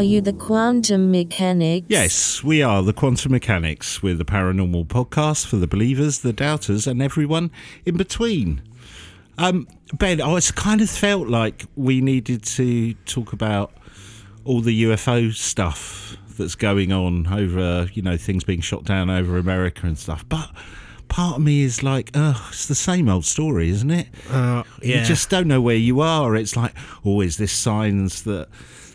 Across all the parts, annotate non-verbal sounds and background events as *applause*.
Are you the quantum mechanics? Yes, we are the Quantum Mechanics. We're the paranormal podcast for the believers, the doubters, and everyone in between. Um, ben, I was kind of felt like we needed to talk about all the UFO stuff that's going on over, you know, things being shot down over America and stuff. But part of me is like, oh, it's the same old story, isn't it? Uh, yeah. You just don't know where you are. It's like, oh, is this signs that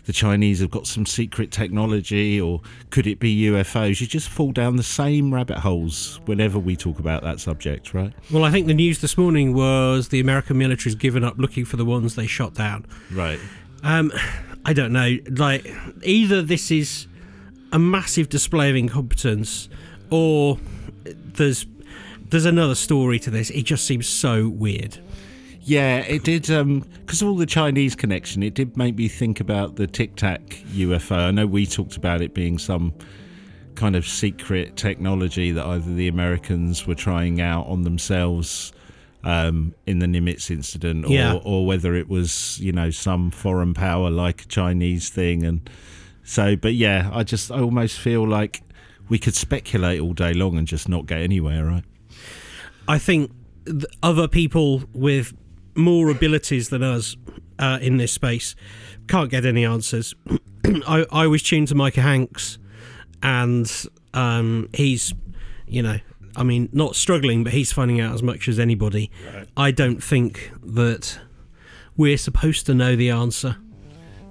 the Chinese have got some secret technology, or could it be UFOs? You just fall down the same rabbit holes whenever we talk about that subject, right? Well, I think the news this morning was the American military's given up looking for the ones they shot down. Right. Um, I don't know. Like, either this is a massive display of incompetence, or there's there's another story to this. It just seems so weird. Yeah, it did. Because of all the Chinese connection, it did make me think about the Tic Tac UFO. I know we talked about it being some kind of secret technology that either the Americans were trying out on themselves um, in the Nimitz incident, or, Yeah. or whether it was you know some foreign power like a Chinese thing. And so, but yeah, I just I almost feel like we could speculate all day long and just not get anywhere, right? I think other people with more abilities than us uh, in this space can't get any answers. *clears throat* I, I was tuned to Micah Hanks, and um, he's, you know, I mean, not struggling, but he's finding out as much as anybody. I don't think that we're supposed to know the answer.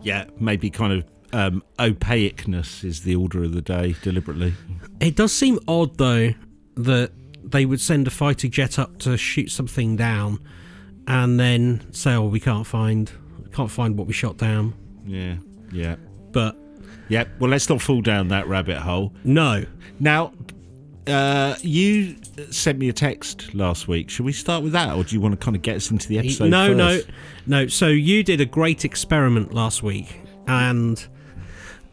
Yeah, maybe kind of um, opaqueness is the order of the day deliberately. It does seem odd, though, that they would send a fighter jet up to shoot something down, and then say, "Oh, we can't find, can't find what we shot down." Yeah, yeah, But yeah. Well, let's not fall down that rabbit hole. no, Now, uh, you sent me a text last week. Should we start with that, or do you want to kind of get us into the episode? no, no, no. So you did a great experiment last week, and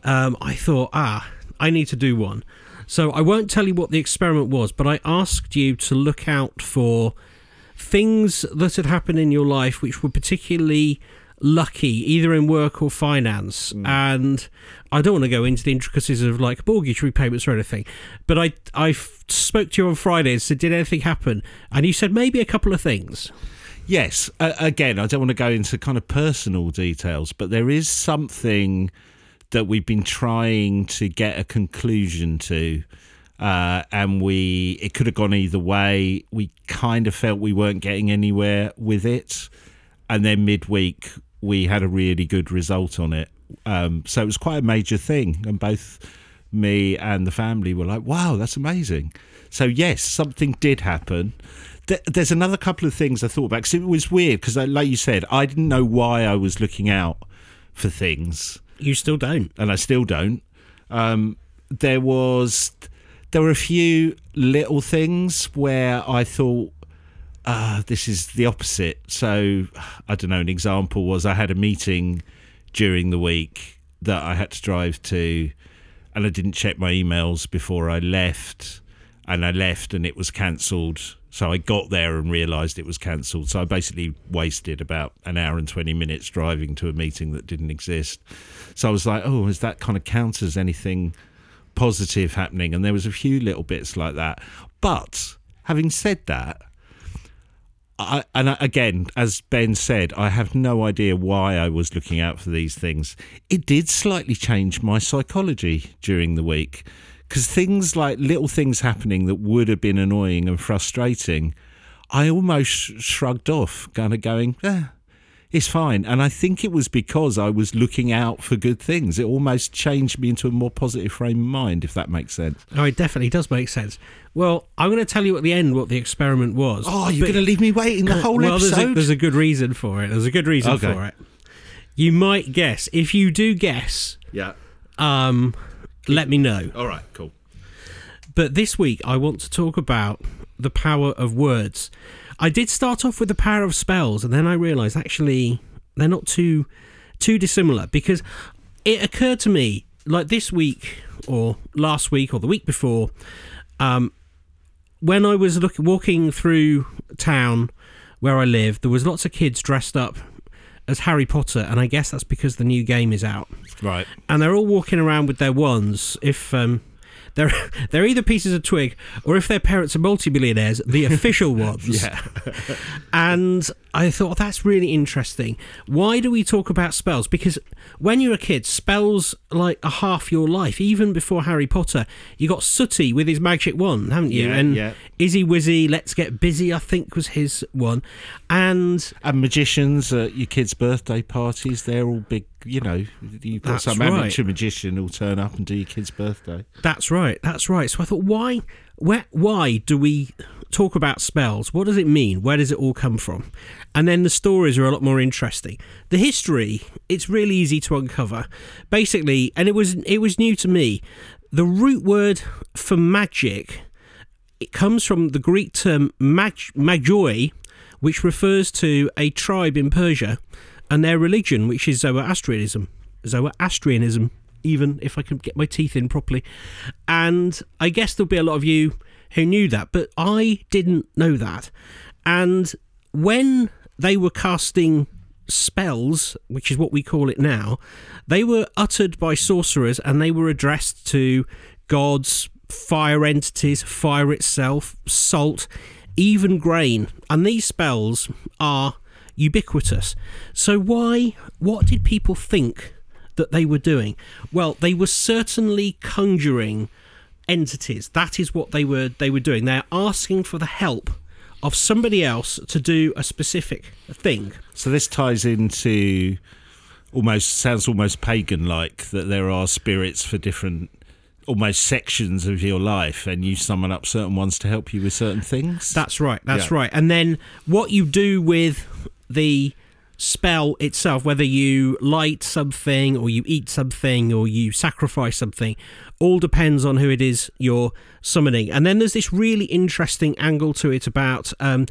um, I thought, ah, I need to do one. So I won't tell you what the experiment was, but I asked you to look out for things that had happened in your life which were particularly lucky, either in work or finance. And I don't want to go into the intricacies of like mortgage repayments or anything, but I I spoke to you on Friday and said, did anything happen? And you said maybe a couple of things. Yes. Uh, again, I don't want to go into kind of personal details, but there is something that we've been trying to get a conclusion to. Uh, and we, it could have gone either way. We kind of felt we weren't getting anywhere with it. And then midweek, we had a really good result on it. Um, so it was quite a major thing. And both me and the family were like, wow, that's amazing. So, yes, something did happen. Th- There's another couple of things I thought about because it was weird because, like you said, I didn't know why I was looking out for things You still don't. and I still don't. Um, there was there were a few little things where I thought uh, this is the opposite. So I don't know. An example was I had a meeting during the week that I had to drive to, and I didn't check my emails before I left, and I left and it was cancelled. So I got there and realised it was cancelled. So I basically wasted about an hour and twenty minutes driving to a meeting that didn't exist. So I was like, oh, is that kind of count as anything positive happening? And there was a few little bits like that. But having said that, I, and again, as Ben said, I have no idea why I was looking out for these things. It did slightly change my psychology during the week because things like little things happening that would have been annoying and frustrating, I almost shrugged off, kind of going, eh, it's fine. And I think it was because I was looking out for good things. It almost changed me into a more positive frame of mind, if that makes sense. Oh, it definitely does make sense. Well, I'm going to tell you at the end what the experiment was. Oh, you're going to leave me waiting the *laughs* whole well, episode? There's a, there's a good reason for it. There's a good reason Okay. for it. You might guess. If you do guess, yeah. um, let me know. All right, cool. But this week, I want to talk about the power of words. I did start off with the power of spells, and then I realised actually they're not too too dissimilar because it occurred to me like this week or last week or the week before, um, when I was look, walking through town where I live, there was lots of kids dressed up as Harry Potter, and I guess that's because the new game is out. Right. And they're all walking around with their wands. If um, they're they're either pieces of twig, or if their parents are multimillionaires, the *laughs* official ones. Yeah. And I thought oh, that's really interesting. Why do we talk about spells? Because when you're a kid, spells like are half your life. Even before Harry Potter, you got Sooty with his magic wand, haven't you? Yeah, and yeah. Izzy Wizzy, Let's Get Busy, I think was his one. And And magicians at your kids' birthday parties, they're all big, you know, you've got That's some right. amateur magician who'll turn up and do your kid's birthday. That's right. That's right. So I thought, why, where, why do we talk about spells? What does it mean? Where does it all come from? And then the stories are a lot more interesting. The history, it's really easy to uncover. Basically, and it was it was new to me. The root word for magic, it comes from the Greek term mag, magoi, which refers to a tribe in Persia and their religion, which is Zoroastrianism. Zoroastrianism, even if I can get my teeth in properly. And I guess there'll be a lot of you who knew that, but I didn't know that. And when they were casting spells, which is what we call it now, they were uttered by sorcerers and they were addressed to gods, fire entities, fire itself, salt, even grain. And these spells are ubiquitous. So why what did people think that they were doing? Well, they were certainly conjuring entities. That is what they were they were doing. They're asking for the help of somebody else to do a specific thing. So this ties into almost sounds almost pagan like that there are spirits for different almost sections of your life and you summon up certain ones to help you with certain things. That's right. That's Yeah. right. And then what you do with the spell itself, whether you light something or you eat something or you sacrifice something, all depends on who it is you're summoning. And then there's this really interesting angle to it about um,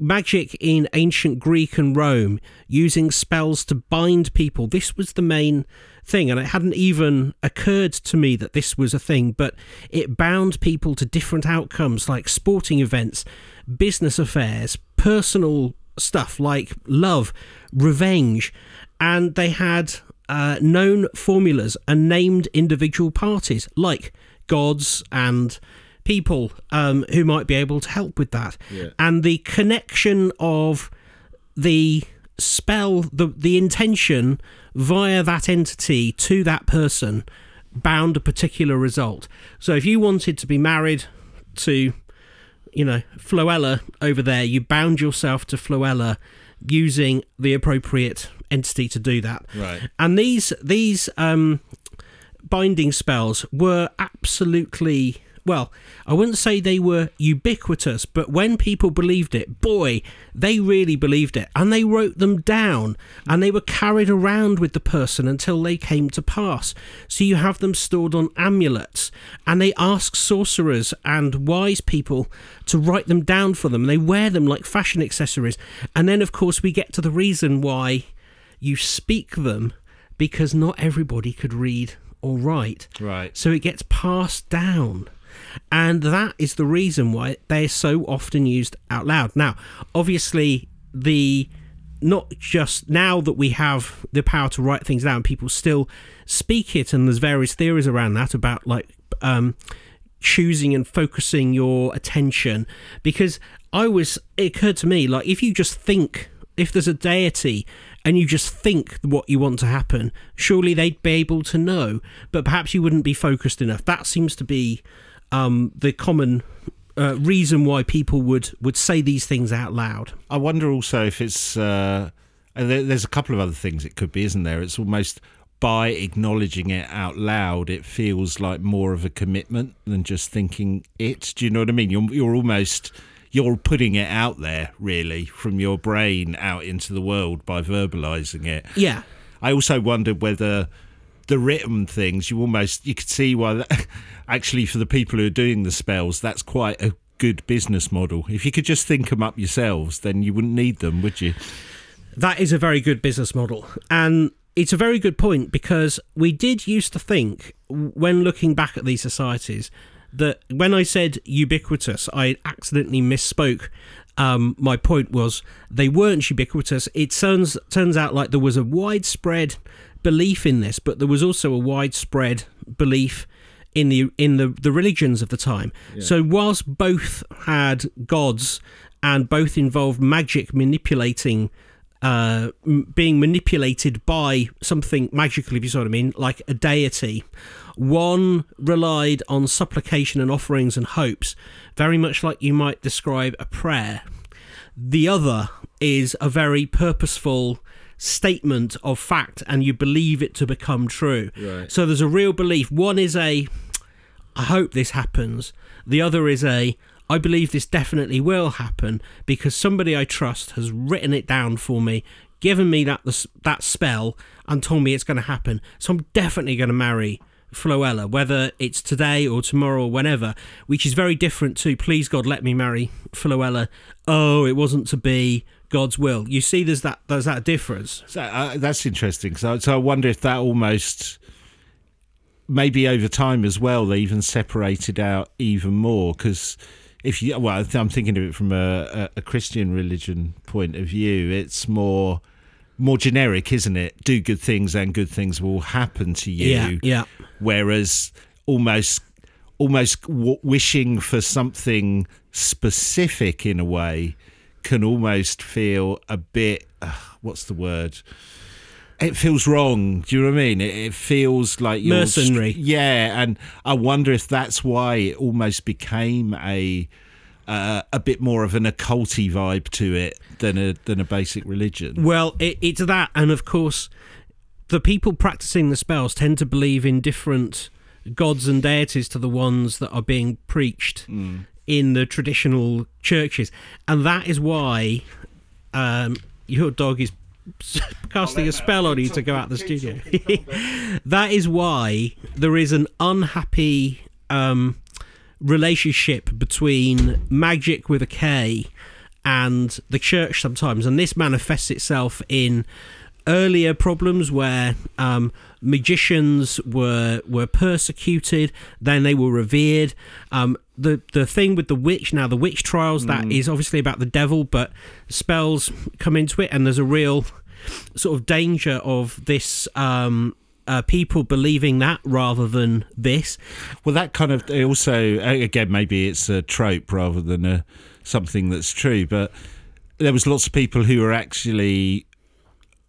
magic in ancient Greek and Rome using spells to bind people. This was the main thing, and it hadn't even occurred to me that this was a thing, but it bound people to different outcomes like sporting events, business affairs, personal stuff like love, revenge, and they had uh, known formulas and named individual parties like gods and people um, who might be able to help with that. Yeah. And the connection of the spell, the the intention via that entity to that person bound a particular result. So if you wanted to be married to, you know, Floella over there, you bound yourself to Floella using the appropriate entity to do that. Right. And these these um, binding spells were absolutely well, I wouldn't say they were ubiquitous, but when people believed it, boy, they really believed it. And they wrote them down and they were carried around with the person until they came to pass. So you have them stored on amulets and they ask sorcerers and wise people to write them down for them. They wear them like fashion accessories. And then, of course, we get to the reason why you speak them because not everybody could read or write. Right. So it gets passed down. And that is the reason why they're so often used out loud. Now, obviously, the not just now that we have the power to write things down, people still speak it, and there's various theories around that about like um, choosing and focusing your attention. Because I was, it occurred to me, like if you just think, if there's a deity and you just think what you want to happen, surely they'd be able to know, but perhaps you wouldn't be focused enough. That seems to be um, the common uh, reason why people would would say these things out loud. I wonder also if it's. Uh, there's a couple of other things it could be, isn't there? It's almost by acknowledging it out loud, it feels like more of a commitment than just thinking it. Do you know what I mean? You're you're almost you're putting it out there, really, from your brain out into the world by verbalizing it. Yeah, I also wondered whether the written things you almost you could see why that, *laughs* actually for the people who are doing the spells that's quite a good business model. If you could just think them up yourselves, then you wouldn't need them, would you? that is a very good business model, and it's a very good point because we did used to think when looking back at these societies that when I said ubiquitous, I accidentally misspoke. um, my point was they weren't ubiquitous. It turns turns out like there was a widespread belief in this, but there was also a widespread belief in the in the, the religions of the time. So whilst both had gods and both involved magic manipulating uh, m- being manipulated by something magical, if you see what I mean, like a deity. One relied on supplication and offerings and hopes, very much like you might describe a prayer. The other is a very purposeful statement of fact, and you believe it to become true. Right. So there's a real belief. One is a, I hope this happens. The other is a, I believe this definitely will happen because somebody I trust has written it down for me, given me that that spell, and told me it's going to happen. So I'm definitely going to marry Floella, whether it's today or tomorrow or whenever, which is very different to please God let me marry Floella. Oh, it wasn't to be God's will. You see, there's that there's that difference. So uh, that's interesting. So, so I wonder if that almost maybe over time as well they even separated out even more because if you well I'm thinking of it from a, a, a Christian religion point of view it's more more generic isn't it? Do good things and good things will happen to you. Yeah, yeah. whereas almost almost w- wishing for something specific in a way can almost feel a bit uh, what's the word? It feels wrong. Do you know what i mean? It, it feels like you're Mercenary. yeah and i wonder if that's why it almost became a uh, a bit more of an occulty vibe to it than a than a basic religion. Well, it, it's that, and of course, the people practicing the spells tend to believe in different gods and deities to the ones that are being preached in the traditional churches, and that is why um, your dog is *laughs* casting a spell on you to go out the studio. *laughs* that is why there is an unhappy um, relationship between magic with a K and the church sometimes, and this manifests itself in earlier problems where um, magicians were were persecuted, then they were revered. Um, the the thing with the witch now, the witch trials, that is obviously about the devil, but spells come into it, and there's a real sort of danger of this. Um, uh, people believing that rather than this. Well, that kind of also again maybe it's a trope rather than a something that's true, but there was lots of people who were actually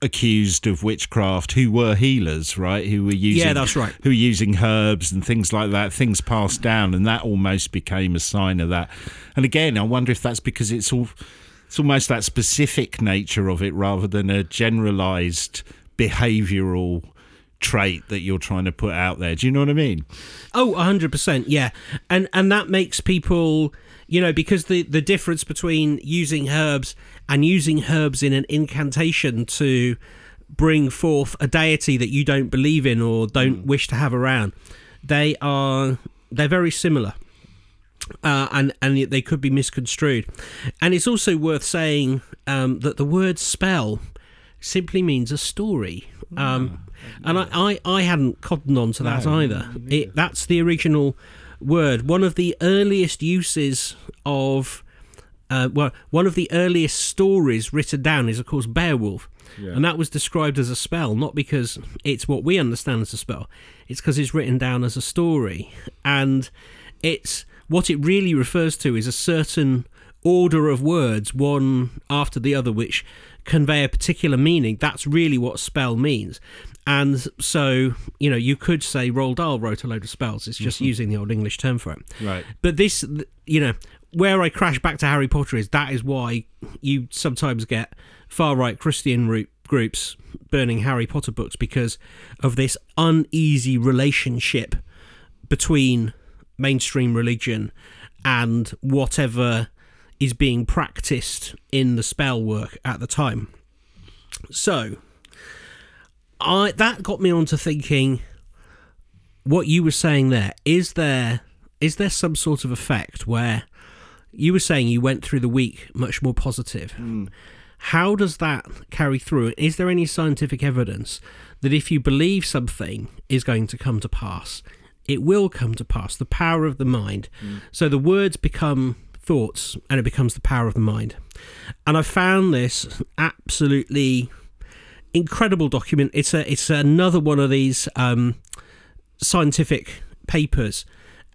accused of witchcraft who were healers, right? Who were using Yeah, that's right. Who were using herbs and things like that. Things passed down, and that almost became a sign of that. And again, I wonder if that's because it's all it's almost that specific nature of it rather than a generalized behavioral trait that you're trying to put out there. Do you know what I mean? Oh, 100%, yeah. And and that makes people, you know, because the the difference between using herbs and using herbs in an incantation to bring forth a deity that you don't believe in or don't wish to have around, they are they're very similar. Uh, and and they could be misconstrued, and it's also worth saying um, that the word spell simply means a story. Um, and I, I, I hadn't cottoned on to that either. It, that's the original word. One of the earliest uses of, uh, well, one of the earliest stories written down is, of course, Beowulf. And that was described as a spell, not because it's what we understand as a spell, it's because it's written down as a story. And it's what it really refers to is a certain order of words, one after the other, which convey a particular meaning. That's really what spell means. And so, you know, you could say Roald Dahl wrote a load of spells. It's just mm-hmm. using the old English term for it. Right. But this, you know, where I crash back to Harry Potter is that is why you sometimes get far right Christian root groups burning Harry Potter books because of this uneasy relationship between mainstream religion and whatever is being practiced in the spell work at the time. So, I that got me onto thinking what you were saying there. Is there is there some sort of effect where you were saying you went through the week much more positive? Hmm. How does that carry through? Is there any scientific evidence that if you believe something is going to come to pass it will come to pass? The power of the mind. Hmm. So the words become thoughts and it becomes the power of the mind. And I found this absolutely incredible document. It's a it's another one of these um, scientific papers,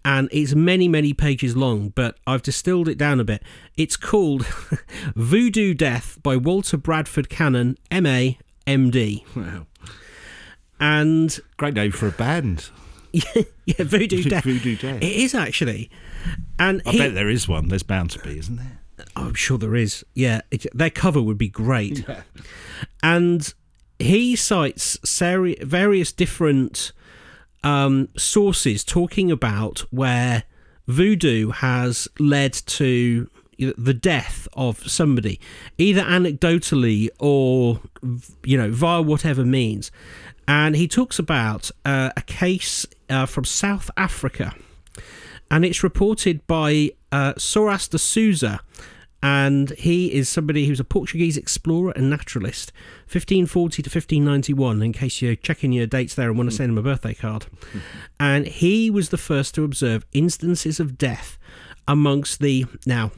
and it's many many pages long. But I've distilled it down a bit. It's called *laughs* Voodoo Death by Walter Bradford Cannon, M.A. M.D. Wow. And Great name for a band. *laughs* yeah, Voodoo *laughs* Death. Voodoo Death. It is actually, and I he- bet there is one. There's bound to be, isn't there? I'm sure there is. Yeah, it, their cover would be great. And he cites seri- various different um, sources talking about where voodoo has led to the death of somebody, either anecdotally or you know via whatever means. And he talks about uh, a case uh, from South Africa and it's reported by uh, Soares de Souza, and he is somebody who's a Portuguese explorer and naturalist, 1540 to 1591. In case you're checking your dates there and want to send him a birthday card, *laughs* and he was the first to observe instances of death amongst the now.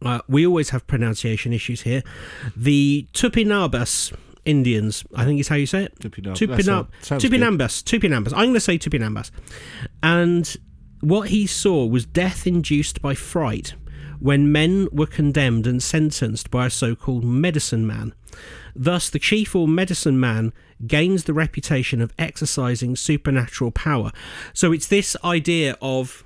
Uh, we always have pronunciation issues here. The Tupinambas Indians, I think is how you say it. Tupinambas. Tupinam- That sound- sounds good. Tupinambas. Tupinambas. I'm going to say Tupinambas. And what he saw was death induced by fright when men were condemned and sentenced by a so called medicine man. Thus, the chief or medicine man gains the reputation of exercising supernatural power. So it's this idea of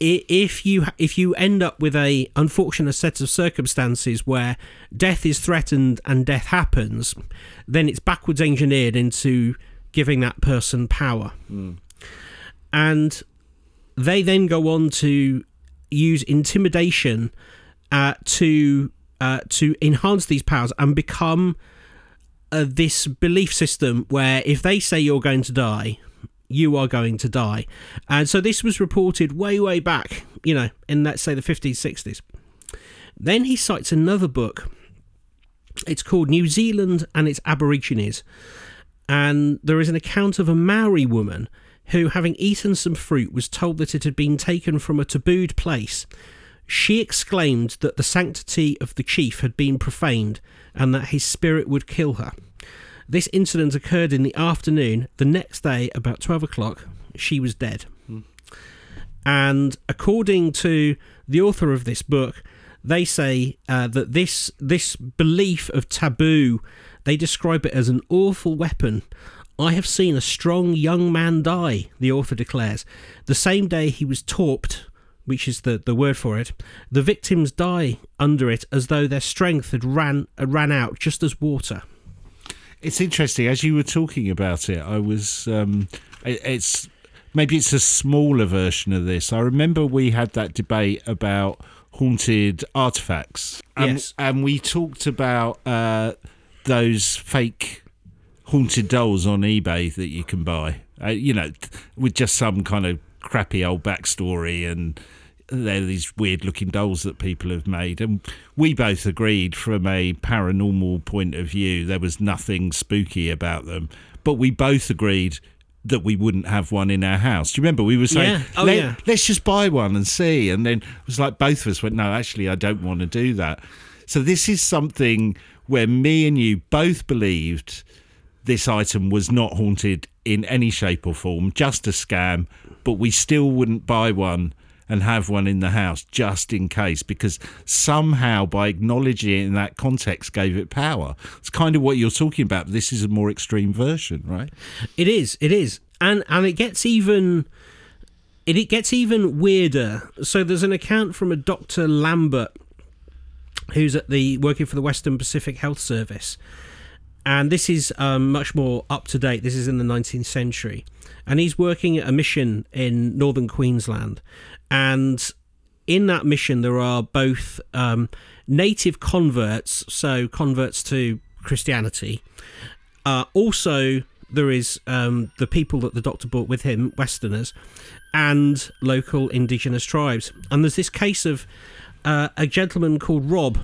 if you if you end up with a unfortunate set of circumstances where death is threatened and death happens, then it's backwards engineered into giving that person power. Hmm. And they then go on to use intimidation uh, to uh, to enhance these powers and become uh, this belief system where if they say you're going to die, you are going to die. And so this was reported way, way back, you know, in let's say the 50s, 60s. Then he cites another book. It's called New Zealand and its Aborigines. And there is an account of a Maori woman who, having eaten some fruit, was told that it had been taken from a tabooed place. She exclaimed that the sanctity of the chief had been profaned and that his spirit would kill her. This incident occurred in the afternoon. The next day, about 12 o'clock, she was dead. And according to the author of this book, they say uh, that this this belief of taboo, they describe it as an awful weapon. I have seen a strong young man die, the author declares. The same day he was torped, which is the, the word for it, the victims die under it as though their strength had ran uh, ran out just as water. It's interesting. As you were talking about it, I was. Um, it, it's maybe it's a smaller version of this. I remember we had that debate about haunted artifacts, and, Yes. and we talked about uh, those fake haunted dolls on eBay that you can buy. Uh, you know, with just some kind of crappy old backstory and they're these weird looking dolls that people have made and we both agreed from a paranormal point of view there was nothing spooky about them but we both agreed that we wouldn't have one in our house do you remember we were saying Yeah. Oh, "Let- yeah. let's just buy one and see and then it was like both of us went no actually i don't want to do that so this is something where me and you both believed this item was not haunted in any shape or form, just a scam, but we still wouldn't buy one and have one in the house just in case because somehow by acknowledging it in that context gave it power. It's kind of what you're talking about. This is a more extreme version, right? It is, it is, and and it gets even, it, it gets even weirder. So there's an account from a Doctor Lambert, who's at the working for the Western Pacific Health Service, and this is um, much more up to date. This is in the 19th century, and he's working at a mission in northern Queensland, and in that mission there are both um, native converts, so converts to Christianity, uh, also, there is um, the people that the doctor brought with him, Westerners, and local indigenous tribes. And there's this case of uh, a gentleman called Rob,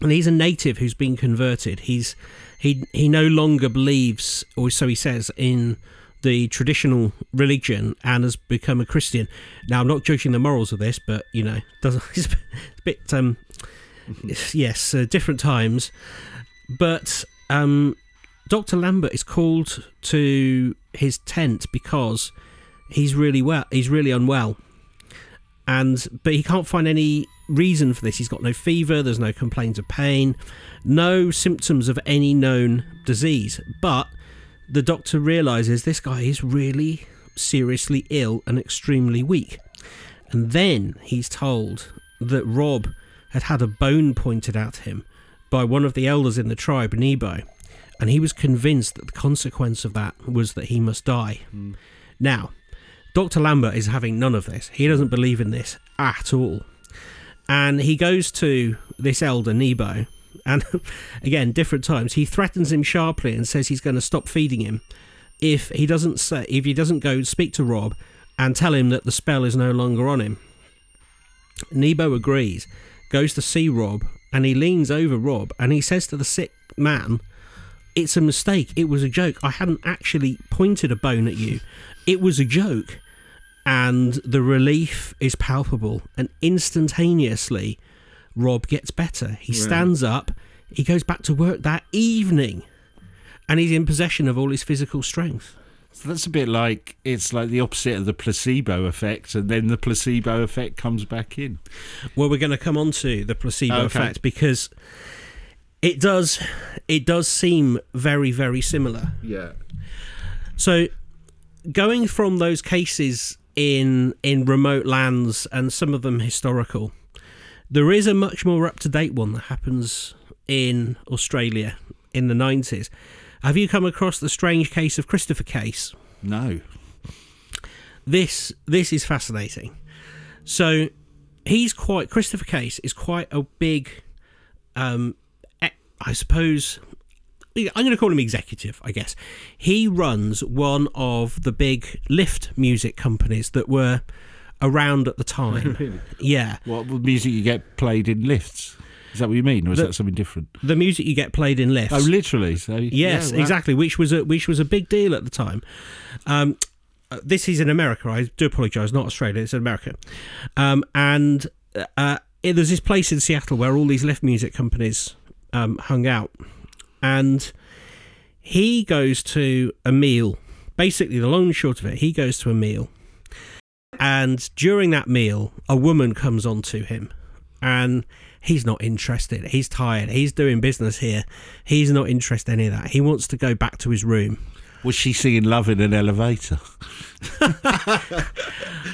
and he's a native who's been converted. He's he he no longer believes, or so he says, in the traditional religion and has become a Christian. Now, I'm not judging the morals of this, but you know, *laughs* doesn't it's a bit um, *laughs* yes, uh, different times. But um, Dr. Lambert is called to his tent because he's really well. He's really unwell, and but he can't find any reason for this. He's got no fever. There's no complaints of pain, no symptoms of any known disease. But the doctor realizes this guy is really seriously ill and extremely weak. And then he's told that Rob had had a bone pointed at him by one of the elders in the tribe, Nebo, and he was convinced that the consequence of that was that he must die. Hmm. Now, Dr. Lambert is having none of this. He doesn't believe in this at all. And he goes to this elder, Nebo, and *laughs* again, different times, he threatens him sharply and says he's going to stop feeding him if he doesn't say if he doesn't go speak to Rob and tell him that the spell is no longer on him. Nebo agrees, goes to see Rob, and he leans over Rob and he says to the sick man, It's a mistake. It was a joke. I hadn't actually pointed a bone at you. It was a joke. And the relief is palpable. And instantaneously, Rob gets better. He stands up. He goes back to work that evening. And he's in possession of all his physical strength. So that's a bit like it's like the opposite of the placebo effect, and then the placebo effect comes back in. Well, we're going to come on to the placebo Okay. effect because it does it does seem very very similar. Yeah. So going from those cases in in remote lands and some of them historical, there is a much more up to date one that happens in Australia in the nineties. Have you come across the strange case of Christopher Case? No. this this is fascinating. So he's quite Christopher Case is quite a big, um, I suppose. I'm going to call him executive, I guess. He runs one of the big lift music companies that were around at the *laughs* time. Yeah, What music you get played in lifts? Is that what you mean, or is The- that something different? the music you get played in lifts. Oh, literally. So Yes, yeah, wow. exactly. Which was a which was a big deal at the time. Um, uh, this is in America. I do apologise, not Australia. It's in America, um, and uh, it, there's this place in Seattle where all these lift music companies um, hung out, and he goes to a meal. Basically, the long and short of it, he goes to a meal, and during that meal, a woman comes on to him, and he's not interested. He's tired. He's doing business here. He's not interested in any of that. He wants to go back to his room. Was she singing "Love in an Elevator"? *laughs*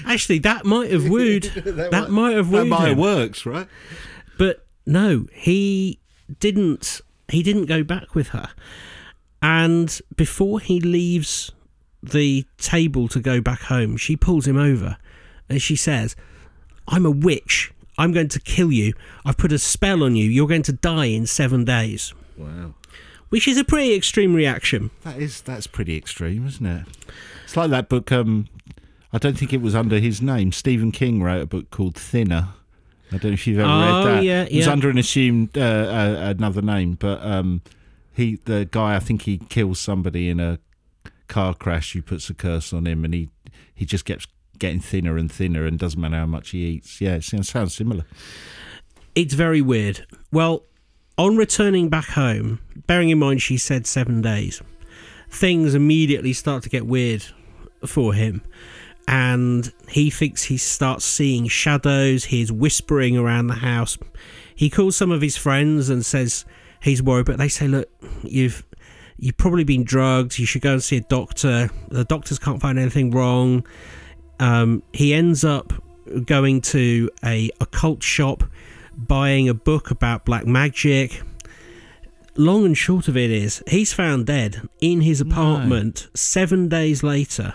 Actually, that might have wooed. *laughs* that might have wooed. That might him. worked, right? But no, he didn't. He didn't go back with her. And before he leaves the table to go back home, she pulls him over and she says, "I'm a witch. I'm going to kill you. I've put a spell on you. You're going to die in seven days." Wow. Which is a pretty extreme reaction. That is that's pretty extreme, isn't it? It's like that book. Um, I don't think it was under his name. Stephen King wrote a book called Thinner. I don't know if you've ever Oh, read that. yeah, It was under an assumed uh, uh, another name, but um, he the guy I think he kills somebody in a car crash. Who puts a curse on him, and he he just gets getting thinner and thinner, and doesn't matter how much he eats. Yeah, it sounds, sounds similar. It's very weird. Well, on returning back home, bearing in mind she said seven days, things immediately start to get weird for him. And he thinks he starts seeing shadows, he's whispering around the house. He calls some of his friends and says he's worried, but they say, Look, you've you've probably been drugged, you should go and see a doctor. The doctors can't find anything wrong. Um, he ends up going to a occult shop buying a book about black magic. Long and short of it is, he's found dead in his apartment seven days later.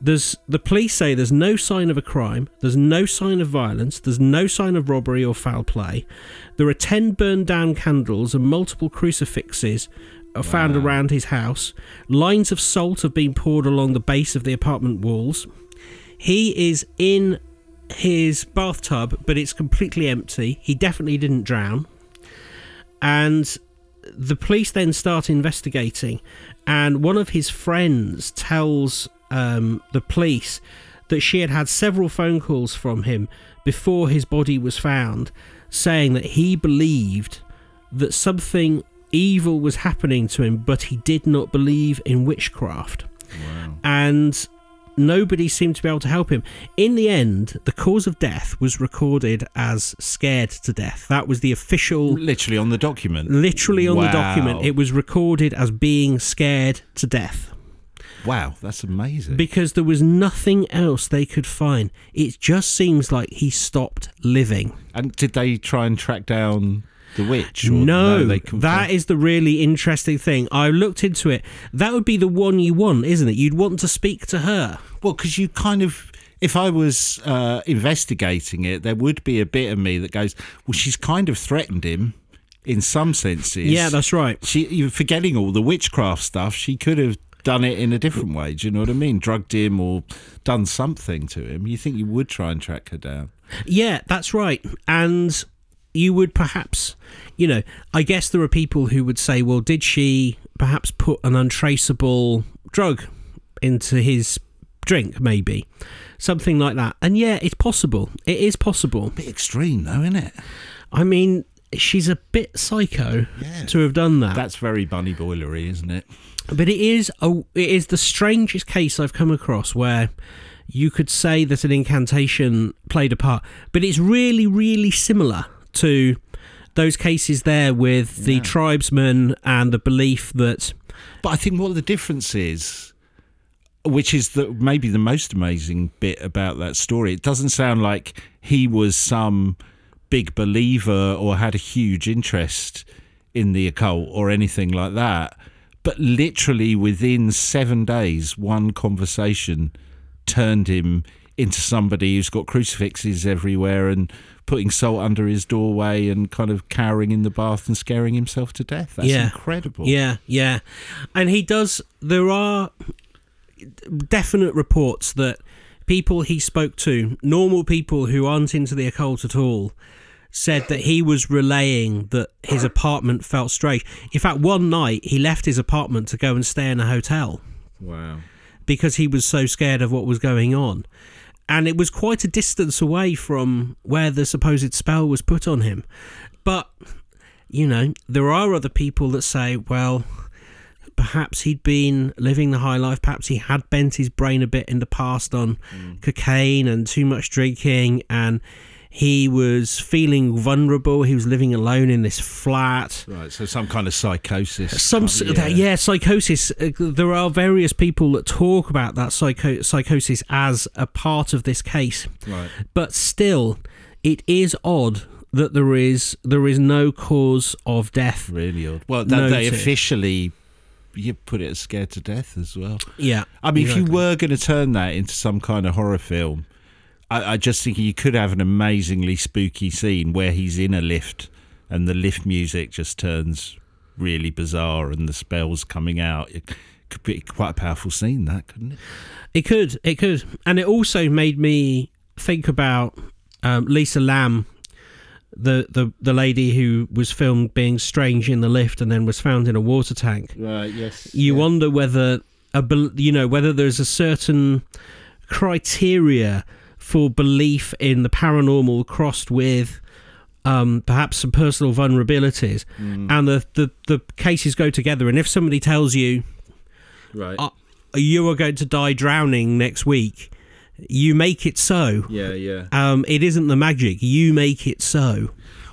There's the police say there's no sign of a crime, there's no sign of violence, there's no sign of robbery or foul play. There are ten burned down candles and multiple crucifixes are found Wow. around his house. Lines of salt have been poured along the base of the apartment walls. He is in his bathtub, but it's completely empty. He definitely didn't drown. And the police then start investigating, and one of his friends tells um, the police that she had had several phone calls from him before his body was found, saying that he believed that something evil was happening to him, but he did not believe in witchcraft. Wow. And nobody seemed to be able to help him. In the end, the cause of death was recorded as scared to death. That was the official Literally on the document. literally on the document it was recorded as being scared to death Wow, that's amazing. because there was nothing else they could find it just seems like he stopped living and did they try and track down the witch? No, couldn't that is the really interesting thing i looked into it that would be the one you want isn't it you'd want to speak to her Well, because you kind of, if I was uh, investigating it, there would be a bit of me that goes, well, she's kind of threatened him in some senses. yeah that's right She, you're forgetting all the witchcraft stuff. She could have done it in a different way. Do you know what I mean? Drugged him or done something to him. You think you would try and track her down? Yeah, that's right. And you would perhaps, you know, I guess there are people who would say, well, did she perhaps put an untraceable drug into his drink, maybe? Something like that. And yeah, it's possible. It is possible. bit extreme, though, isn't it? I mean, she's a bit psycho Yeah. to have done that. That's very bunny boilery, isn't it? But it is a, it is the strangest case I've come across where you could say that an incantation played a part, but it's really, really similar to those cases there with the Yeah. tribesmen and the belief that But I think what the difference is, which is the maybe the most amazing bit about that story, it doesn't sound like he was some big believer or had a huge interest in the occult or anything like that. But literally within seven days, one conversation turned him into somebody who's got crucifixes everywhere and putting salt under his doorway and kind of cowering in the bath and scaring himself to death. That's Yeah. incredible. Yeah, yeah. And he does. There are definite reports that people he spoke to, normal people who aren't into the occult at all, said that he was relaying that his apartment felt strange. In fact, one night he left his apartment to go and stay in a hotel Wow. because he was so scared of what was going on. And it was quite a distance away from where the supposed spell was put on him. But, you know, there are other people that say, well, perhaps he'd been living the high life. Perhaps he had bent his brain a bit in the past on mm. cocaine and too much drinking. And he was feeling vulnerable. He was living alone in this flat Right, so some kind of psychosis. some kind of- that- yeah. psychosis uh, there are various people that talk about that psycho- psychosis as a part of this case Right. but still it is odd that there is there is no cause of death Really odd. Well, that, they officially you put it as scared to death as well. yeah I mean, if you were going to turn that into some kind of horror film, I, I just think you could have an amazingly spooky scene where he's in a lift and the lift music just turns really bizarre and the spells coming out. It could be quite a powerful scene, that couldn't it? It could, it could, and it also made me think about um, Lisa Lam, the, the the lady who was filmed being strange in the lift and then was found in a water tank. Right. Yes. You wonder whether a you know whether there's a certain criteria for belief in the paranormal crossed with um, perhaps some personal vulnerabilities, and the, the the cases go together. And if somebody tells you Right. uh, you are going to die drowning next week, you make it so. yeah. Yeah. Um, it isn't the magic; you make it so.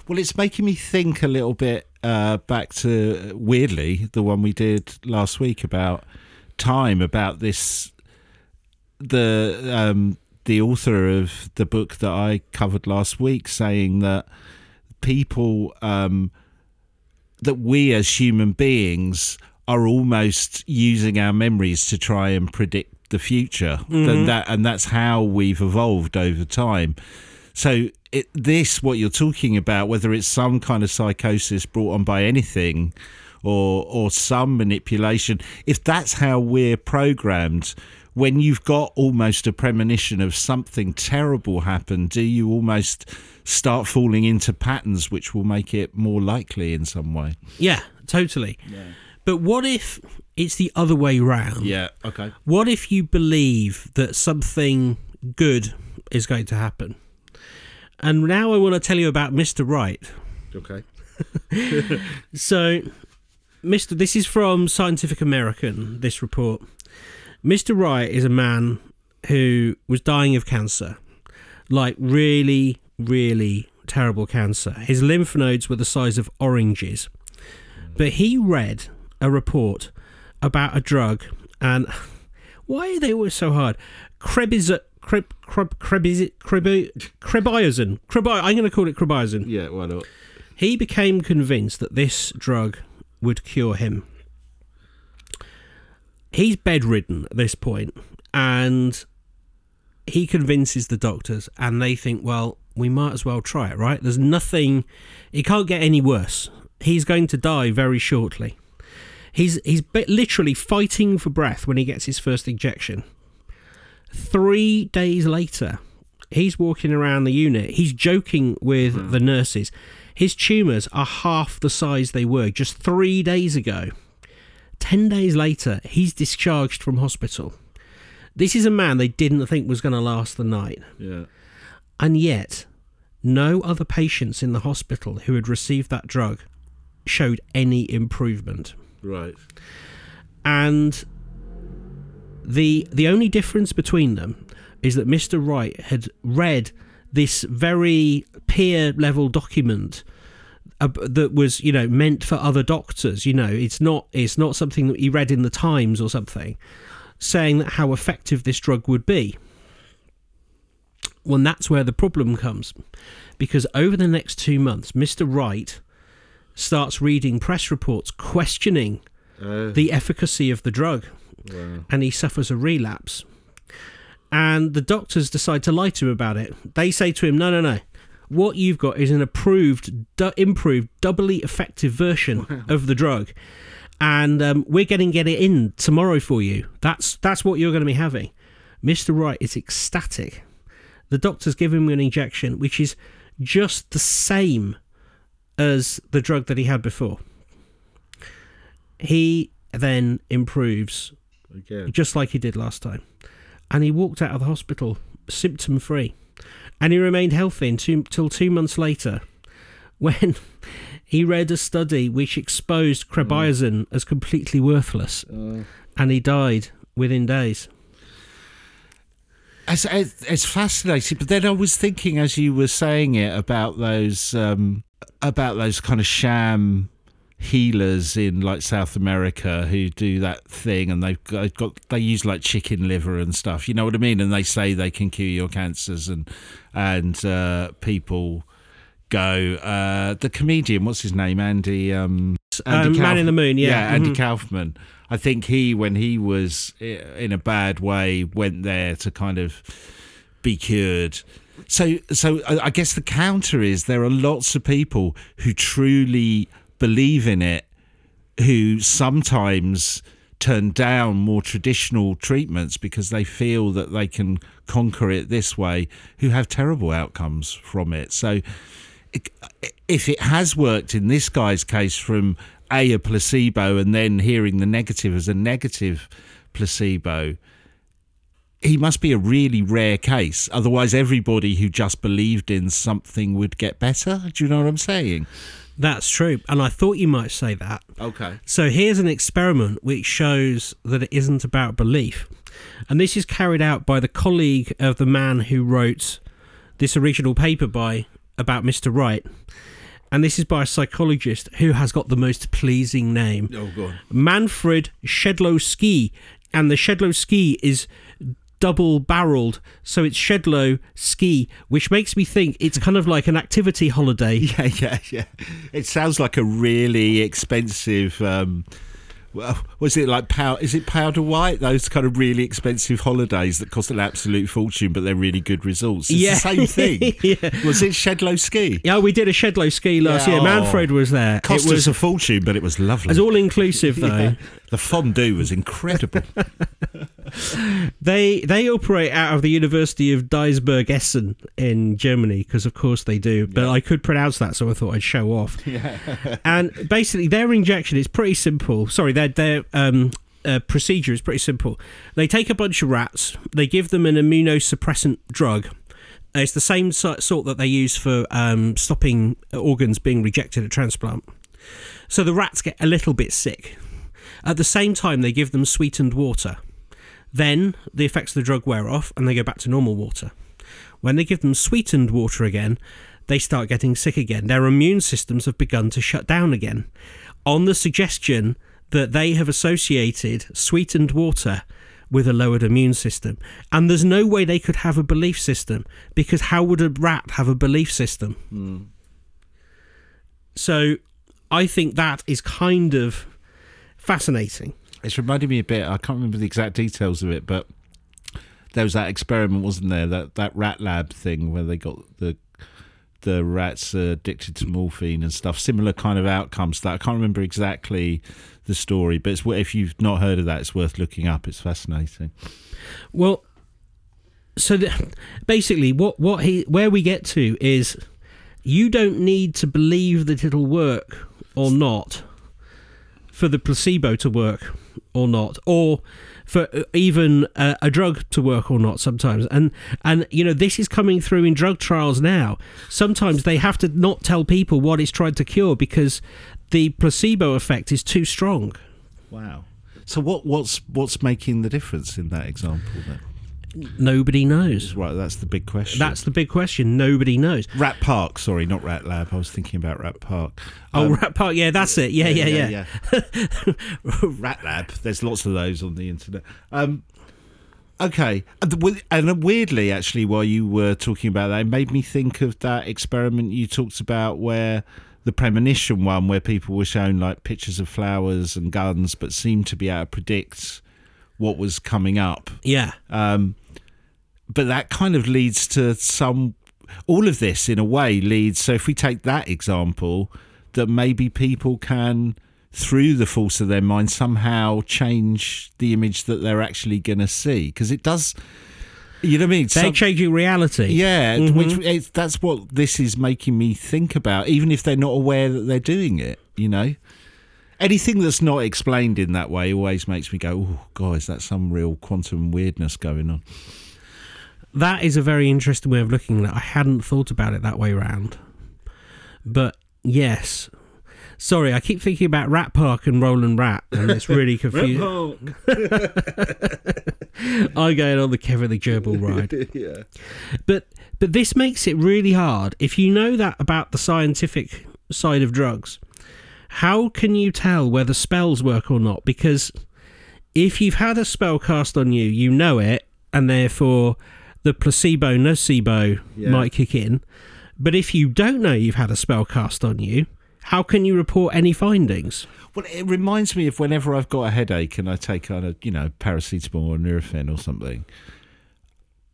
Well, it's making me think a little bit uh, back to weirdly the one we did last week about time about this the um, the author of the book that I covered last week saying that people um, that we as human beings are almost using our memories to try and predict the future. And that and that's how we've evolved over time. So it, this, what you're talking about, whether it's some kind of psychosis brought on by anything, or or some manipulation, if that's how we're programmed, when you've got almost a premonition of something terrible happen, do you almost start falling into patterns which will make it more likely in some way? Yeah, totally. Yeah. But what if it's the other way round? Yeah. Okay. What if you believe that something good is going to happen? And now I want to tell you about Mr. Wright. Okay. *laughs* So, Mr. This is from Scientific American, this report. Mr. Wright is a man who was dying of cancer, like really, really terrible cancer. His lymph nodes were the size of oranges. But he read a report about a drug, and *laughs* why are they always so hard? Krebiz, kreb, kreb, krebiz, krebi, krebiazin. Krebi, I'm going to call it krebiazin. Yeah. Why not? He became convinced that this drug would cure him. He's bedridden at this point, and he convinces the doctors, and they think, well, we might as well try it, right? There's nothing, it can't get any worse. He's going to die very shortly. He's he's literally fighting for breath when he gets his first injection. Three days later, he's walking around the unit. He's joking with hmm. the nurses. His tumours are half the size they were just three days ago. Ten days later, he's discharged from hospital. This is a man they didn't think was going to last the night. Yeah. And yet, no other patients in the hospital who had received that drug showed any improvement. Right. And the the only difference between them is that Mr. Wright had read this very peer level document uh, that was you know meant for other doctors you know it's not it's not something that he read in the times or something saying that how effective this drug would be well that's where the problem comes because over the next 2 months Mr. Wright starts reading press reports questioning Uh, the efficacy of the drug wow. and he suffers a relapse. And the doctors decide to lie to him about it. They say to him, "No, no, no. What you've got is an approved, du- improved, doubly effective version *laughs* of the drug, and um, we're going to get it in tomorrow for you. That's that's what you're going to be having." Mister Wright is ecstatic. The doctors give him an injection, which is just the same as the drug that he had before. He then improves Again. just like he did last time. And he walked out of the hospital symptom free. And he remained healthy until two, two months later *laughs* when he read a study which exposed crebiazin as completely worthless. Uh, And he died within days. It's, it's fascinating, but then I was thinking as you were saying it about those um, about those kind of sham healers in like South America who do that thing and they've got, got they use like chicken liver and stuff. You know what I mean? And they say they can cure your cancers and and uh, people go. Uh, the comedian, what's his name? Andy. Um, Um, Man in the Moon, yeah. Andy Mhm. Kaufman. I think he, when he was in a bad way, went there to kind of be cured. So, so I guess the counter is there are lots of people who truly believe in it, who sometimes turn down more traditional treatments because they feel that they can conquer it this way, who have terrible outcomes from it. So, if it has worked in this guy's case from a a placebo and then hearing the negative as a negative placebo he must be a really rare case. Otherwise everybody who just believed in something would get better. Do you know what i'm saying That's true. And I thought you might say that. okay So here's an experiment which shows that it isn't about belief. And this is carried out by the colleague of the man who wrote this original paper by about Mr. Wright. And this is by a psychologist who has got the most pleasing name. oh god Manfred Schedlowski. And the Schedlowski is double barreled, so it's Shedlow ski, which makes me think it's kind of like an activity holiday. *laughs* yeah yeah yeah it sounds like a really expensive um well, was it like pow- is it powder white? Those kind of really expensive holidays that cost an absolute fortune, but they're really good results. It's Yeah. the same thing. *laughs* Yeah. Was it Shedlow Ski? Yeah, we did a Shedlow ski last Yeah, year. oh. Manfred was there. Cost it was us a fortune, but it was lovely. It was all inclusive though. *laughs* The fondue was incredible. *laughs* they they operate out of the University of Duisburg Essen in Germany because of course they do. But I could pronounce that, so I thought I'd show off. *laughs* Yeah. and basically, their injection is pretty simple. Sorry, their their um, uh, procedure is pretty simple. They take a bunch of rats, they give them an immunosuppressant drug. It's the same sort that they use for um, stopping organs being rejected at transplant. So the rats get a little bit sick. At the same time, they give them sweetened water. Then the effects of the drug wear off and they go back to normal water. When they give them sweetened water again, they start getting sick again. Their immune systems have begun to shut down again. On the suggestion that they have associated sweetened water with a lowered immune system. And there's no way they could have a belief system because how would a rat have a belief system? Hmm. So I think that is kind of fascinating. It's reminded me a bit. I can't remember the exact details of it, but there was that experiment, wasn't there? That that rat lab thing where they got the the rats addicted to morphine and stuff. Similar kind of outcomes. That I can't remember exactly the story, but it's, if you've not heard of that, it's worth looking up. It's fascinating. Well, so the, basically, what what he where we get to is you don't need to believe that it'll work or not for the placebo to work or not, or for uh, even a, a drug to work or not sometimes and and you know this is coming through in drug trials now sometimes they have to not tell people what it's tried to cure because the placebo effect is too strong Wow. So what what's what's making the difference in that example then? Nobody knows Right, that's the big question. that's the big question nobody knows Rat Park. Sorry, not Rat Lab. I was thinking about Rat Park. oh Um, rat park yeah that's it yeah yeah yeah, yeah. *laughs* Rat Lab. There's lots of those on the internet. Um, okay, and, and weirdly, actually, while you were talking about that, it made me think of that experiment you talked about where the premonition one, where people were shown like pictures of flowers and guns, but seemed to be able to predict what was coming up. yeah. Um, but that kind of leads to some. All of this, in a way, leads. So if we take that example, that maybe people can, through the force of their mind, somehow change the image that they're actually going to see, because it does. You know what I mean? They're Some- changing reality. yeah, mm-hmm. which it's, that's what this is making me think about, even if they're not aware that they're doing it. You know, anything that's not explained in that way always makes me go, "Oh, guys, that's some real quantum weirdness going on." That is a very interesting way of looking at it. I hadn't thought about it that way round. But yes. Sorry, I keep thinking about Rat Park and Roland Rat, and it's *laughs* really confusing. *laughs* I'm going on the Kevin the Gerbil *laughs* ride. yeah. But but this makes it really hard. If you know that about the scientific side of drugs, how can you tell whether spells work or not? Because if you've had a spell cast on you, you know it, and therefore the placebo nocebo Yeah. might kick in. But if you don't know you've had a spell cast on you, how can you report any findings? Well, it reminds me of whenever I've got a headache and I take on a, you know, paracetamol or Nurofen or something.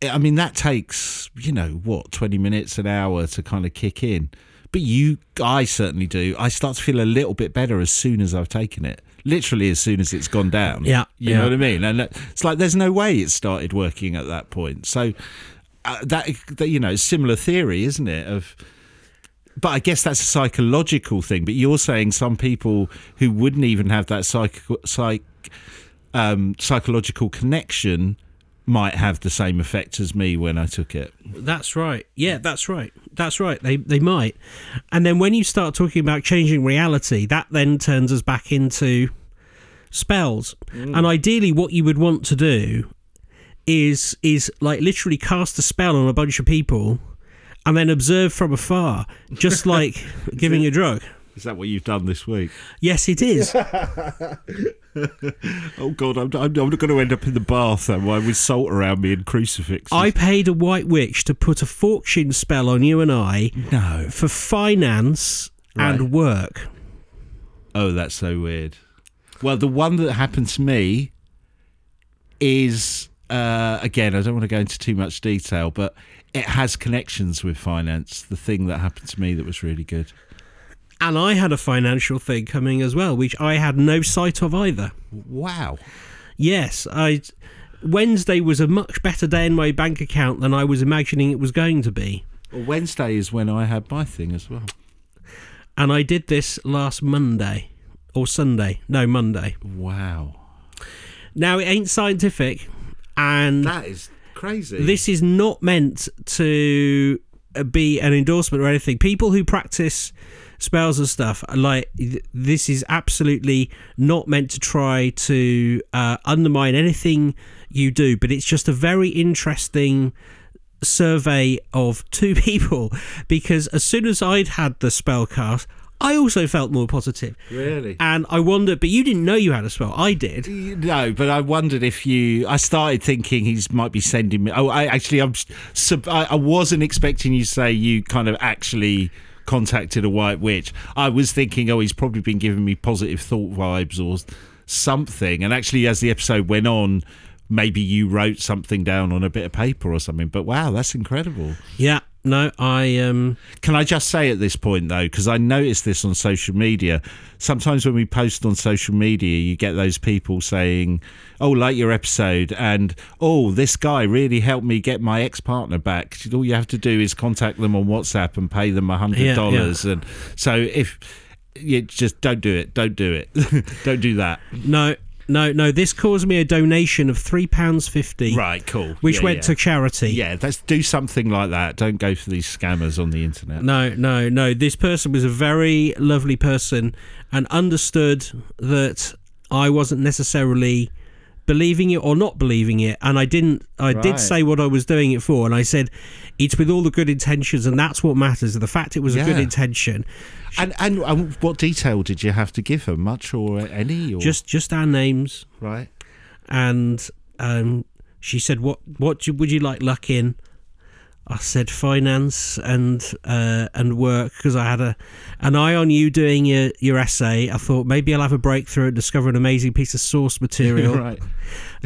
I mean, that takes, you know, what, 20 minutes, an hour to kind of kick in. But you, I certainly do. I start to feel a little bit better as soon as I've taken it. Literally as soon as it's gone down. Yeah, You yeah. know what I mean? And it's like there's no way it started working at that point. So uh, that, that, you know, similar theory, isn't it? Of, but I guess that's a psychological thing. But you're saying some people who wouldn't even have that psych, psych, um, psychological connection might have the same effect as me when I took it. That's right. Yeah, that's right. That's right. They they might. And then when you start talking about changing reality, that then turns us back into spells. Mm. And ideally what you would want to do is is like literally cast a spell on a bunch of people and then observe from afar, just *laughs* like giving a drug. Is that what you've done this week? Yes, it is. *laughs* Oh God, I'm, I'm, I'm not going to end up in the bath am I, with salt around me and crucifixes. I paid a white witch to put a fortune spell on you and I no. for finance Right. and work. Oh, that's so weird. Well, the one that happened to me is uh, again. I don't want to go into too much detail, but it has connections with finance. The thing that happened to me that was really good. And I had a financial thing coming as well, which I had no sight of either. Wow. Yes, I Wednesday was a much better day in my bank account than I was imagining it was going to be. Well, Wednesday is when I had my thing as well. And I did this last Monday or Sunday. No, Monday. Wow. Now, it ain't scientific, and That is crazy. this is not meant to be an endorsement or anything. People who practice spells and stuff, like this is absolutely not meant to try to uh, undermine anything you do, but it's just a very interesting survey of *laughs* two people because as soon as I'd had the spell cast, I also felt more positive. really. And I wondered, but you didn't know you had a spell. I did. No, but I wondered if you. I started thinking he might be sending me. Oh, I actually, I'm. I wasn't expecting you to say you kind of actually contacted a white witch. I was thinking, oh, he's probably been giving me positive thought vibes or something. And actually, as the episode went on, maybe you wrote something down on a bit of paper or something. But wow, that's incredible. Yeah. No, I um Can I just say at this point though, because I noticed this on social media. Sometimes when we post on social media, you get those people saying, "Oh, like your episode," and "Oh, this guy really helped me get my ex-partner back." All you have to do is contact them on WhatsApp and pay them a hundred dollars. And so if you just don't do it, don't do it, *laughs* don't do that. no no no this caused me a donation of three pounds fifty. Right, cool. Which Yeah, went yeah. to charity. Yeah, let's do something like that. Don't go for these scammers on the internet. No, no, no. This person was a very lovely person and understood that I wasn't necessarily believing it or not believing it. And I didn't, I Right. did say what I was doing it for. And I said, it's with all the good intentions. And that's what matters. The fact it was a good intention. And, and and what detail did you have to give her? Much or any? Or? Just, just our names. right. And um, she said, what, what would you like luck in? I said finance and uh, and work because I had a an eye on you doing your, your essay. I thought maybe I'll have a breakthrough and discover an amazing piece of source *laughs* material. right.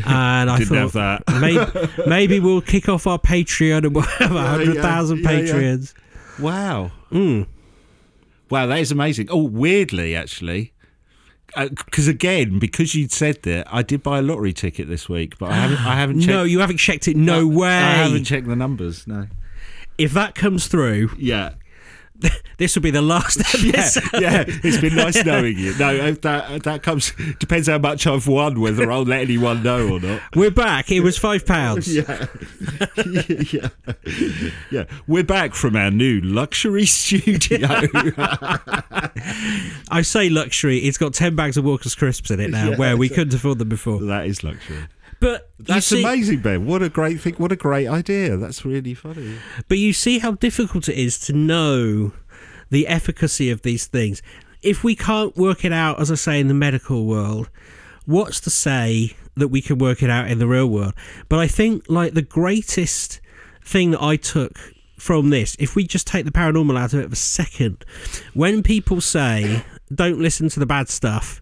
And I thought that. maybe, *laughs* maybe we'll kick off our Patreon and we'll have a Yeah, hundred thousand yeah, yeah. Patreons. Wow. Mm. Wow, that is amazing. Oh, weirdly, actually. Uh, because again, because you'd said that, I did buy a lottery ticket this week, but I haven't. I haven't *gasps* checked. No, you haven't checked it. No I- way. I haven't checked the numbers. No. if that comes through, Yeah. *laughs* this will be the last *laughs* Yeah, episode. yeah, it's been nice *laughs* knowing you. No, if that uh, that comes depends how much I've won, whether I'll let anyone know or not. We're back. It was five pounds. Yeah, yeah, yeah. We're back from our new luxury studio. I say luxury. It's got ten bags of Walker's crisps in it now, Yeah, where we couldn't afford them before. that is luxury. But That's see, amazing, Ben. What a great thing. What a great idea. That's really funny. But you see how difficult it is to know the efficacy of these things. If we can't work it out, as I say, in the medical world, what's to say that we can work it out in the real world? But I think, like, the greatest thing that I took from this, if we just take the paranormal out of it for a second, when people say, don't listen to the bad stuff,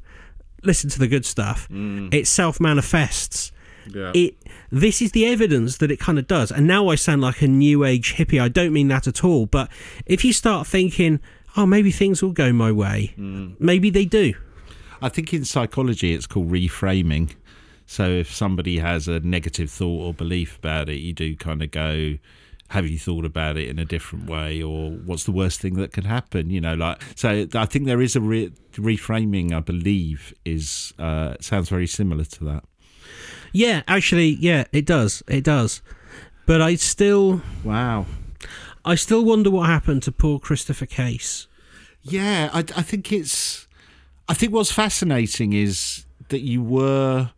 listen to the good stuff, mm. it self manifests Yeah. it this is the evidence that it kind of does. And now i sound like a new age hippie i don't mean that at all but if you start thinking oh maybe things will go my way maybe they do. I think in psychology it's called reframing. So if somebody has a negative thought or belief about it, you do kind of go, have you thought about it in a different way? Or what's the worst thing that could happen? You know like so i think there is a re- reframing i believe is uh sounds very similar to that yeah actually yeah it does it does but i still wow i still wonder what happened to poor christopher case Yeah, I, I think it's. I think what's fascinating is that you were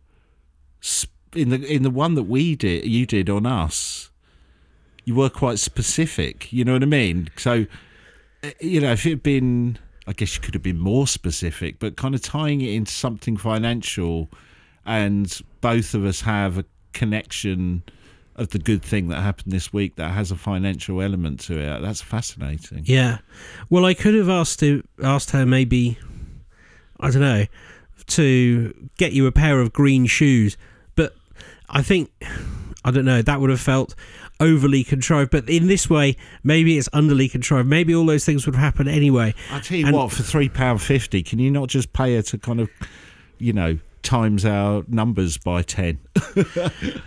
sp- in the in the one that we did, you did on us. You were quite specific. You know what I mean? So, uh, you know, if it had been, I guess you could have been more specific, but kind of tying it into something financial, and both of us have a connection of the good thing that happened this week that has a financial element to it. That's fascinating. yeah. Well i could have asked to asked her maybe i don't know to get you a pair of green shoes. But i think i don't know that would have felt overly contrived. But in this way maybe it's underly contrived. Maybe all those things would have happened anyway. I tell you And- what, for three pound fifty, can you not just pay her to kind of, you know, times our numbers by ten. *laughs*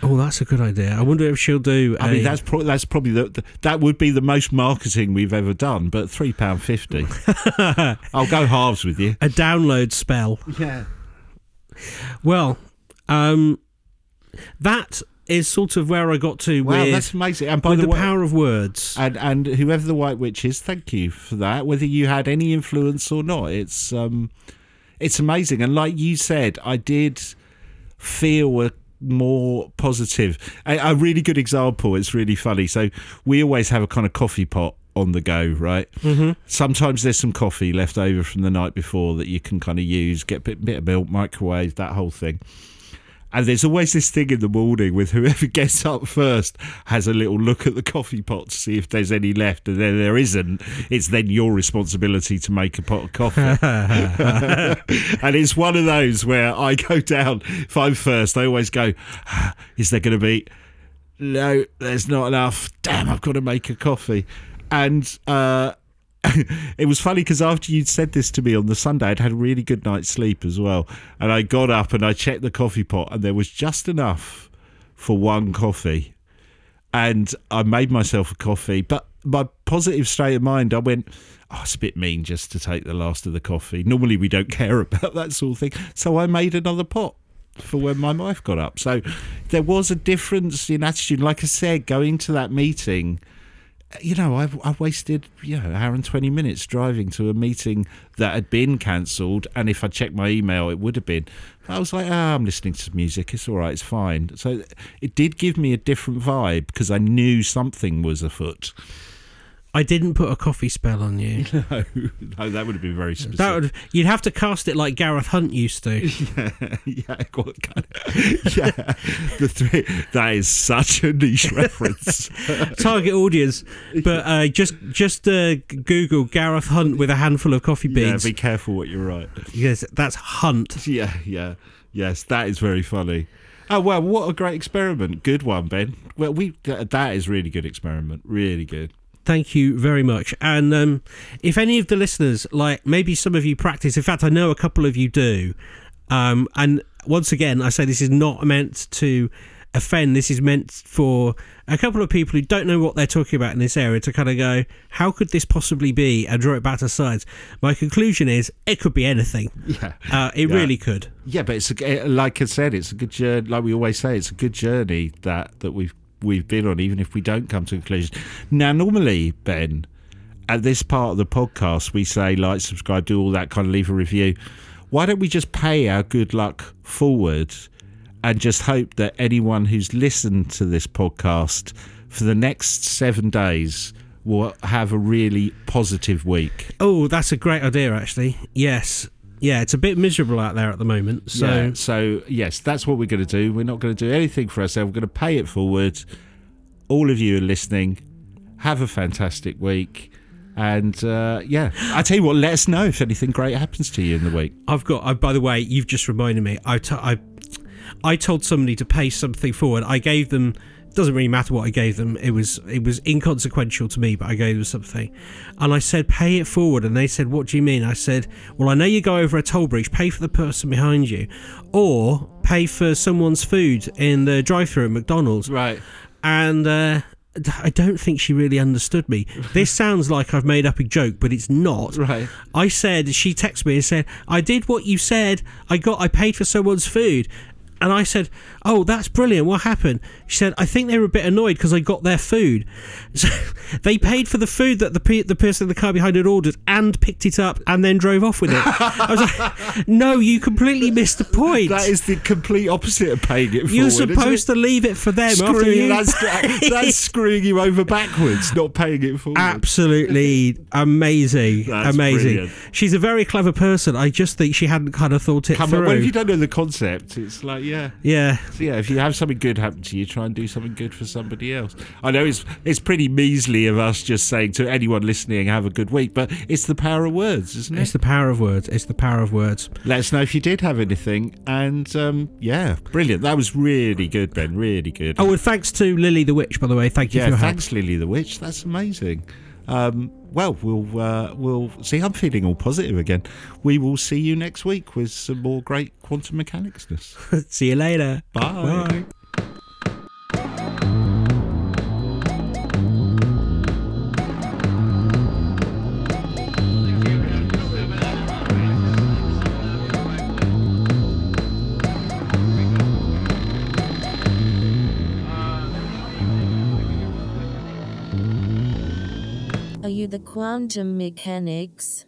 Oh, that's a good idea. I wonder if she'll do. I a- mean, that's pro- that's probably the, the that would be the most marketing we've ever done. But three pound fifty, *laughs* I'll go halves with you. a download spell. Yeah. Well, um, that is sort of where I got to Wow, with, that's amazing. And by the, the way, power of words. and and whoever the White Witch is, thank you for that. Whether you had any influence or not, it's um, it's amazing. And like you said, I did feel a more positive. A, a really good example. It's really funny. So we always have a kind of coffee pot on the go, right? Mm-hmm. Sometimes there's some coffee left over from the night before that you can kind of use, get a bit, bit of milk, microwave, that whole thing. And there's always this thing in the morning with whoever *laughs* gets up first has a little look at the coffee pot to see if there's any left. And then there isn't. It's then your responsibility to make a pot of coffee. *laughs* and it's one of those where I go down, if I'm first, I always go, "Ah, is there going to be no, there's not enough. Damn, I've got to make a coffee. And uh, *laughs* it was funny because after you'd said this to me on the Sunday, I'd had a really good night's sleep as well. And I got up and I checked the coffee pot, and there was just enough for one coffee. And I made myself a coffee, but my positive state of mind, I went, oh, it's a bit mean just to take the last of the coffee. Normally, we don't *laughs* care about that sort of thing. So I made another pot for when my wife got up. So there was a difference in attitude. Like I said, going to that meeting, you know, I've, I've wasted, you know, an hour and 20 minutes driving to a meeting that had been cancelled. And if I checked my email, it would have been. I was like, ah, I'm listening to music. It's all right. It's fine. So it did give me a different vibe because I knew something was afoot. I didn't put a coffee spell on you. *laughs* No, no, that would have been very specific. That would you'd have to cast it like Gareth Hunt used to. *laughs* yeah, what kind of, yeah. The three that is such a niche *laughs* reference. Target audience, but uh, just just uh, Google Gareth Hunt with a handful of coffee beans. yeah, be careful what you write. yes, that's Hunt. Yeah, yeah, yes, that is very funny. Oh well, what a great experiment! Good one, Ben. Well, we th- that is really good experiment. Really good. Thank you very much. And um, if any of the listeners, like maybe some of you practice, in fact, I know a couple of you do. Um, and once again, I say this is not meant to offend. This is meant for a couple of people who don't know what they're talking about in this area to kind of go, how could this possibly be? And draw it back to science. My conclusion is it could be anything. *laughs* Yeah, Uh, it Yeah. really could. yeah, but it's a, like I said, it's a good journey. Like we always say, it's a good journey that that we've we've been on, even if we don't come to conclusion. Now, normally, Ben, at this part of the podcast, we say like, subscribe, do all that kind of leave a review. Why don't we just pay our good luck forward and just hope that anyone who's listened to this podcast for the next seven days will have a really positive week? Oh, that's a great idea, actually. Yes. Yeah, it's a bit miserable out there at the moment. So yeah, so yes, that's what we're going to do. We're not going to do anything for ourselves. We're going to pay it forward. All of you are listening. Have a fantastic week. And uh, yeah, I tell you what, let us know if anything great happens to you in the week. I've got. I, by the way, you've just reminded me. I, t- I, I told somebody to pay something forward. I gave them. Doesn't really matter what I gave them. It was it was inconsequential to me, but I gave them something, and I said pay it forward, and they said, "What do you mean?" I said, "Well, I know you go over a toll bridge. Pay for the person behind you, or pay for someone's food in the drive-through at McDonald's." Right. and uh, I don't think she really understood me. *laughs* This sounds like I've made up a joke, but it's not. Right. I said she texted me and said, "I did what you said. I got. I paid for someone's food." And I said, "Oh, that's brilliant. What happened?" She said, "I think they were a bit annoyed because I got their food. *laughs* So they paid for the food that the pe- the person in the car behind had ordered and picked it up and then drove off with it." I was like, *laughs* "No, you completely missed the point. That is the complete opposite of paying it forward. You're supposed to leave it for them after Screwing, you." that's, *laughs* that's screwing you over backwards, not paying it forward. Absolutely amazing, That's amazing. brilliant. She's a very clever person. I just think she hadn't kind of thought it Come through. on, well, if you don't know the concept, it's like, yeah. yeah, So yeah, if you have something good happen to you, try and do something good for somebody else. I know it's it's pretty measly of us just saying to anyone listening, have a good week, but it's the power of words, isn't it? it's the power of words. It's the power of words. Let us know if you did have anything, and um, yeah, brilliant. That was really good, Ben. Really good. Oh, and thanks to Lily the Witch, by the way. Thank you yeah, for your thanks, Lily the Witch. That's amazing. Um, well, we'll uh, we'll see. I'm feeling all positive again. We will see you next week with some more great quantum mechanicsness. *laughs* See you later. Bye. Bye. The quantum mechanics?